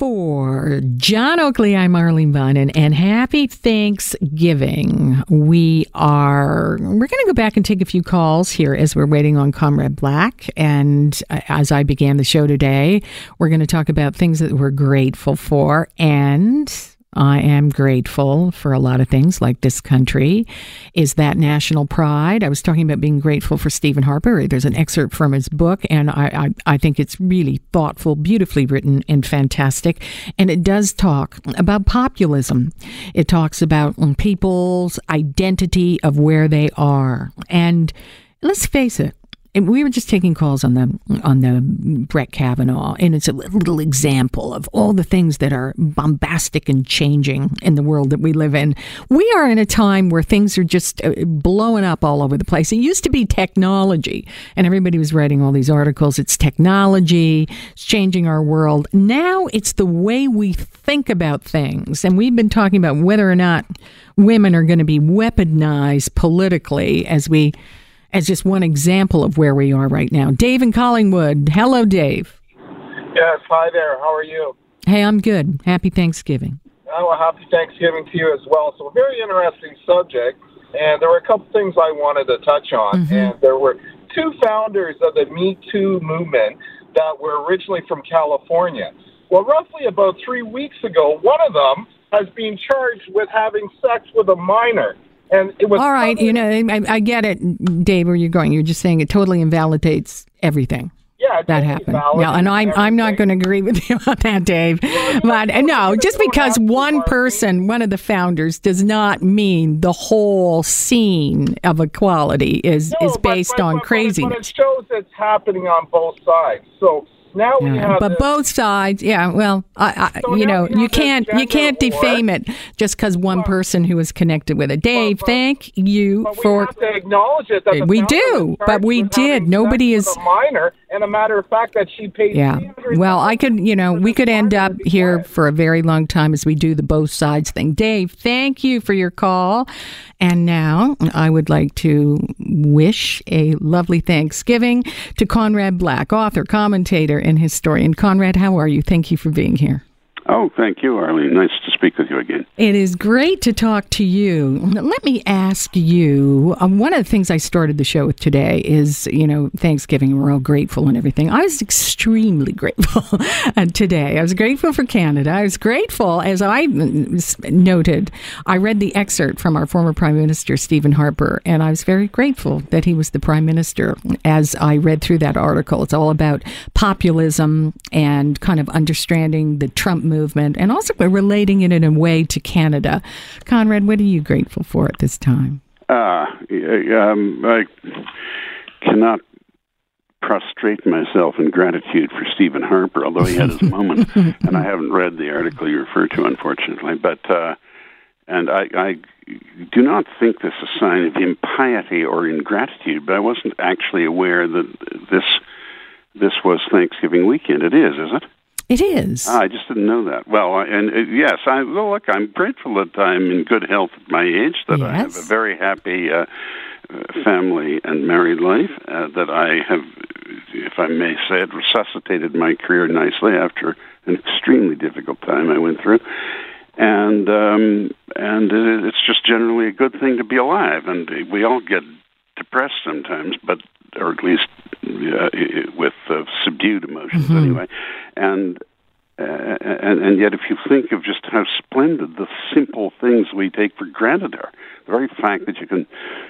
For John Oakley, I'm Arlene Bynon, and happy Thanksgiving. We are, we're going to go back and take a few calls here as we're waiting on Conrad Black. And uh, as I began the show today, we're going to talk about things that we're grateful for and I am grateful for a lot of things like this country. Is that national pride? I was talking about being grateful for Stephen Harper. There's an excerpt from his book, and I, I, I think it's really thoughtful, beautifully written, and fantastic. And it does talk about populism. It talks about people's identity of where they are. And let's face it, we were just taking calls on the on the Brett Kavanaugh, and it's a little example of all the things that are bombastic and changing in the world that we live in. We are in a time where things are just uh, blowing up all over the place. It used to be technology, and everybody was writing all these articles. It's technology, it's changing our world. Now it's the way we think about things, and we've been talking about whether or not women are going to be weaponized politically as we as just one example of where we are right now. Dave in Collingwood. Hello, Dave. Yes, hi there. How are you? Hey, I'm good. Happy Thanksgiving. Oh, well, happy Thanksgiving to you as well. So, a very interesting subject, and there were a couple things I wanted to touch on. Mm-hmm. And there were two founders of the Me Too movement that were originally from California. Well, roughly about three weeks ago, one of them has been charged with having sex with a minor. And it was all right. You know, I, I, get it, Dave. Where you're going? You're just saying it totally invalidates everything. Yeah, that happened. Yeah, and I'm I'm not going to agree with you on that, Dave. Well, but no, just because one person, one of the founders, does not mean the whole scene of equality is no, is based but, on but, craziness. But it shows it's happening on both sides. So now we yeah, have but this, both sides yeah well I, I, so you know you can't you can't war. defame it just because one well, person who is connected with it. Dave but, thank you for to acknowledge it that we do but we did. Nobody is minor and a matter of fact that she paid yeah well i could you know we could end up here for a very long time as we do the both sides thing dave thank you for your call and now I would like to wish a lovely Thanksgiving to Conrad Black, author, commentator, and historian. Conrad, how are you? Thank you for being here. Oh, thank you, Arlene. Nice to speak with you again. It is great to talk to you. Let me ask you um, one of the things I started the show with today is, you know, Thanksgiving. We're all grateful and everything. I was extremely grateful today. I was grateful for Canada. I was grateful, as I noted, I read the excerpt from our former Prime Minister, Stephen Harper, and I was very grateful that he was the Prime Minister as I read through that article. It's all about populism and kind of understanding the Trump movement movement and also by relating it in a way to Canada. Conrad, what are you grateful for at this time? Uh, um, I cannot prostrate myself in gratitude for Stephen Harper, although he had his moment, and I haven't read the article you refer to, unfortunately. But uh, and I, I do not think this is a sign of impiety or ingratitude, but I wasn't actually aware that this this was Thanksgiving weekend. It is, is it? It is. I just didn't know that. Well, and uh, yes, I well, look, I'm grateful that I'm in good health at my age. That yes. I have a very happy uh, uh, family and married life. Uh, that I have, if I may say it, resuscitated my career nicely after an extremely difficult time I went through. And um, and it's just generally a good thing to be alive. And we all get depressed sometimes, but or at least uh, with uh, subdued emotions mm-hmm. anyway. And uh, and, and yet, if you think of just how splendid the simple things we take for granted are, the very fact that you can,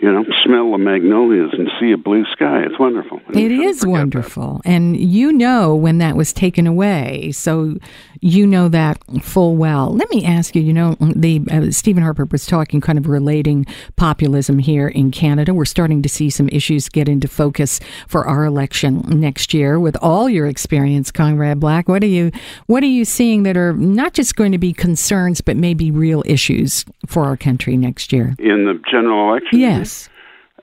you know, smell the magnolias and see a blue sky, it's wonderful. It is wonderful. That. And you know when that was taken away. So you know that full well. Let me ask you, you know, the uh, Stephen Harper was talking kind of relating populism here in Canada. We're starting to see some issues get into focus for our election next year with all your experience, Conrad Black. What are you what are you seeing that are not just going to be concerns, but maybe real issues for our country next year? In the general election? Yes.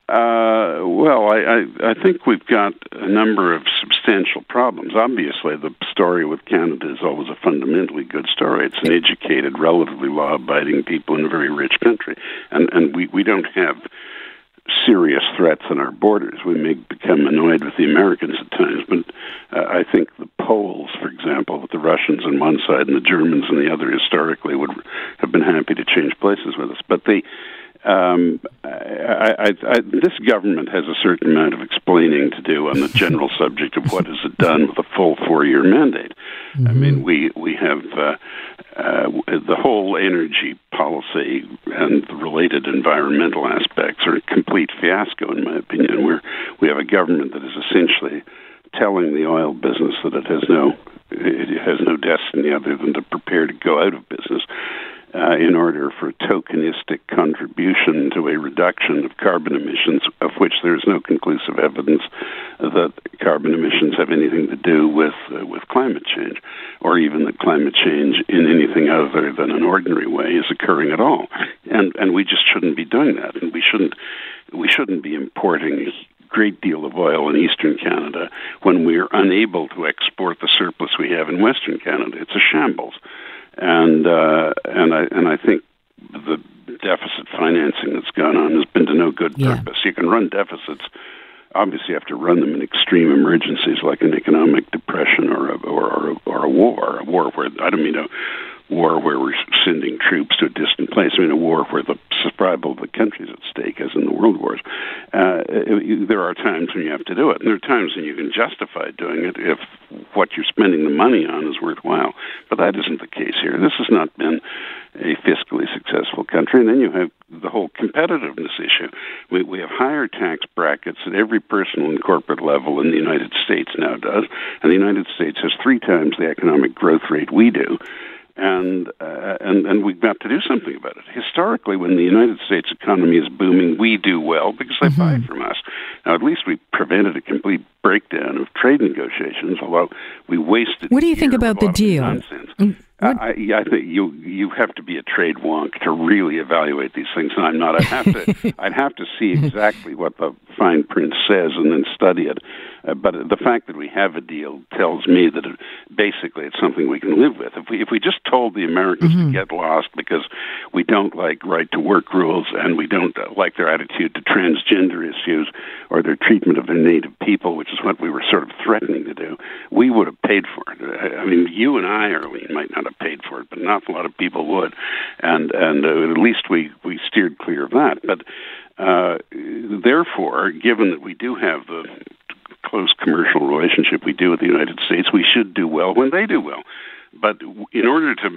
Uh, well, I, I, I think we've got a number of substantial problems. Obviously, the story with Canada is always a fundamentally good story. It's an educated, relatively law-abiding people in a very rich country, and and we we don't have serious threats on our borders. We may become annoyed with the Americans at times, but uh, I think the Poles, for example, with the Russians on one side and the Germans on the other, historically would have been happy to change places with us. But the um, I, I, I, this government has a certain amount of explaining to do on the general subject of what has it done with a full four-year mandate. Mm-hmm. I mean, we we have uh, uh, the whole energy policy and the related environmental aspects are a complete fiasco, in my opinion. Where we have a government that is essentially telling the oil business that it has no it has no destiny other than to prepare to go out of business uh, in order for tokenistic contribution to a reduction of carbon emissions, of which there is no conclusive evidence that carbon emissions have anything to do with uh, with climate change, or even that climate change in anything other than an ordinary way is occurring at all. And and we just shouldn't be doing that, and we shouldn't we shouldn't be importing great deal of oil in eastern Canada when we're unable to export the surplus we have in western Canada. It's a shambles and uh, and I and I think the deficit financing that's gone on has been to no good purpose. Yeah. You can run deficits. Obviously, you have to run them in extreme emergencies like an economic depression or a, or, or, or a war. A war where I don't mean a war where we're sending troops to a distant place. I mean, a war where the survival of the country is at stake, as in the world wars. Uh, there are times when you have to do it, and there are times when you can justify doing it if what you're spending the money on is worthwhile. But that isn't the case here. This has not been a fiscally successful country. And then you have the whole competitiveness issue. We, we have higher tax brackets at every personal and corporate level than the United States now does. And the United States has three times the economic growth rate we do and uh, and and we've got to do something about it. Historically, when the United States economy is booming, we do well because they mm-hmm. buy from us. Now, at least we prevented a complete breakdown of trade negotiations, although we wasted. What do you think about the deal? Nonsense. Mm, I, I think you you have to be a trade wonk to really evaluate these things, and I'm not. I'd have to I'd have to see exactly what the fine print says and then study it. Uh, but the fact that we have a deal tells me that it, basically it's something we can live with. If we if we just told the Americans mm-hmm. to get lost because we don't like right to work rules and we don't uh, like their attitude to transgender issues or their treatment of their native people, which is what we were sort of threatening to do, we would have paid for it. I mean, you and I, Arlene, might not have paid for it, but an awful lot of people would, and and uh, at least we we steered clear of that. But uh, therefore, given that we do have the close commercial relationship we do with the United States, we should do well when they do well. But in order to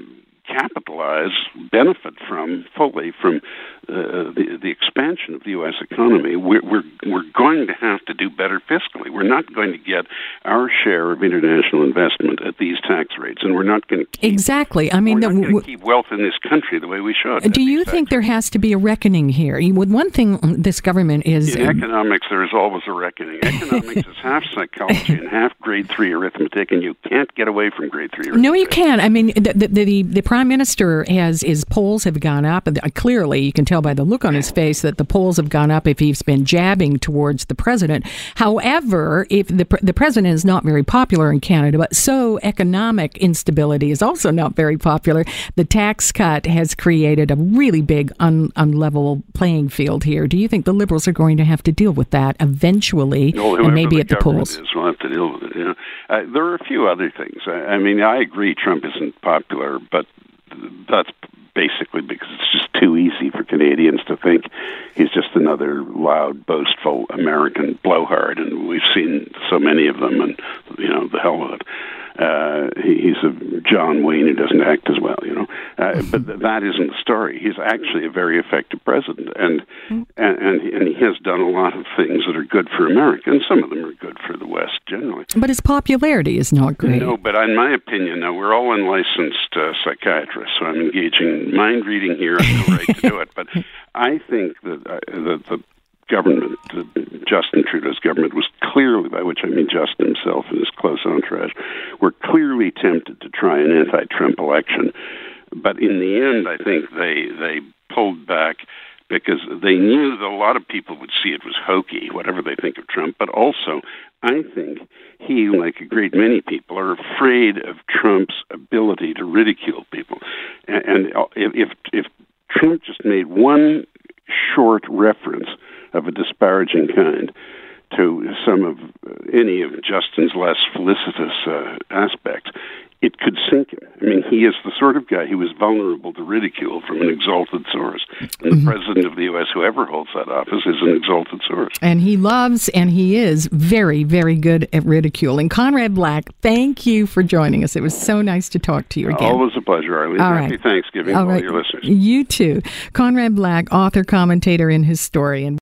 capitalize, benefit from fully from uh, the the expansion of the U.S. economy, we're, we're we're going to have to do better fiscally. We're not going to get our share of international investment at these tax rates, and we're not going to keep, exactly. I mean, we're not w- keep wealth in this country the way we should. Do you think there has to be a reckoning here? With one thing, this government is in economics. There is always a reckoning. Economics is half psychology and half grade three arithmetic, and you can't get away from grade three. Arithmetic. No, you can. I mean, the the, the, the prime minister has his polls have gone up. And clearly, you can tell by the look on his face that the polls have gone up if he's been jabbing towards the president. However, if the the president is not very popular in Canada, but so economic instability is also not very popular. The tax cut has created a really big un, unlevel playing field here. Do you think the Liberals are going to have to deal with that eventually, no, and maybe the at the polls? Is, we'll have to deal with it. You know? uh, there are a few other things. I, I mean, I agree Trump isn't popular, but that's basically because it's just too easy for Canadians to think he's just another loud, boastful American blowhard, and we've seen so many of them, and you know the hell with it. Uh, he, he's a John Wayne who doesn't act as well, you know. Uh, but th- that isn't the story. He's actually a very effective president, and, and and and he has done a lot of things that are good for America, and some of them are good for the West generally. But his popularity is not great. No, but in my opinion, now we're all unlicensed uh, psychiatrists, so I'm engaging in mind reading here. I have no right to do it, but I think that uh, that the government, Justin Trudeau's government, was clearly, by which I mean Justin himself and his close entourage, were clearly tempted to try an anti-Trump election. But in the end, I think they they pulled back because they knew that a lot of people would see it was hokey, whatever they think of Trump. But also, I think he, like a great many people, are afraid of Trump's ability to ridicule people. And, uh, and if if Trump just made one short reference of a disparaging kind to some of uh, any of Justin's less felicitous uh, aspects, it could sink him. I mean, he is the sort of guy who is vulnerable to ridicule from an exalted source. And the mm-hmm. president of the U.S., whoever holds that office, is an exalted source. And he loves and he is very, very good at ridiculing. Conrad Black, thank you for joining us. It was so nice to talk to you again. Always a pleasure, Arlene. All Happy right. Thanksgiving all to right. all your listeners. You too. Conrad Black, author, commentator, and historian.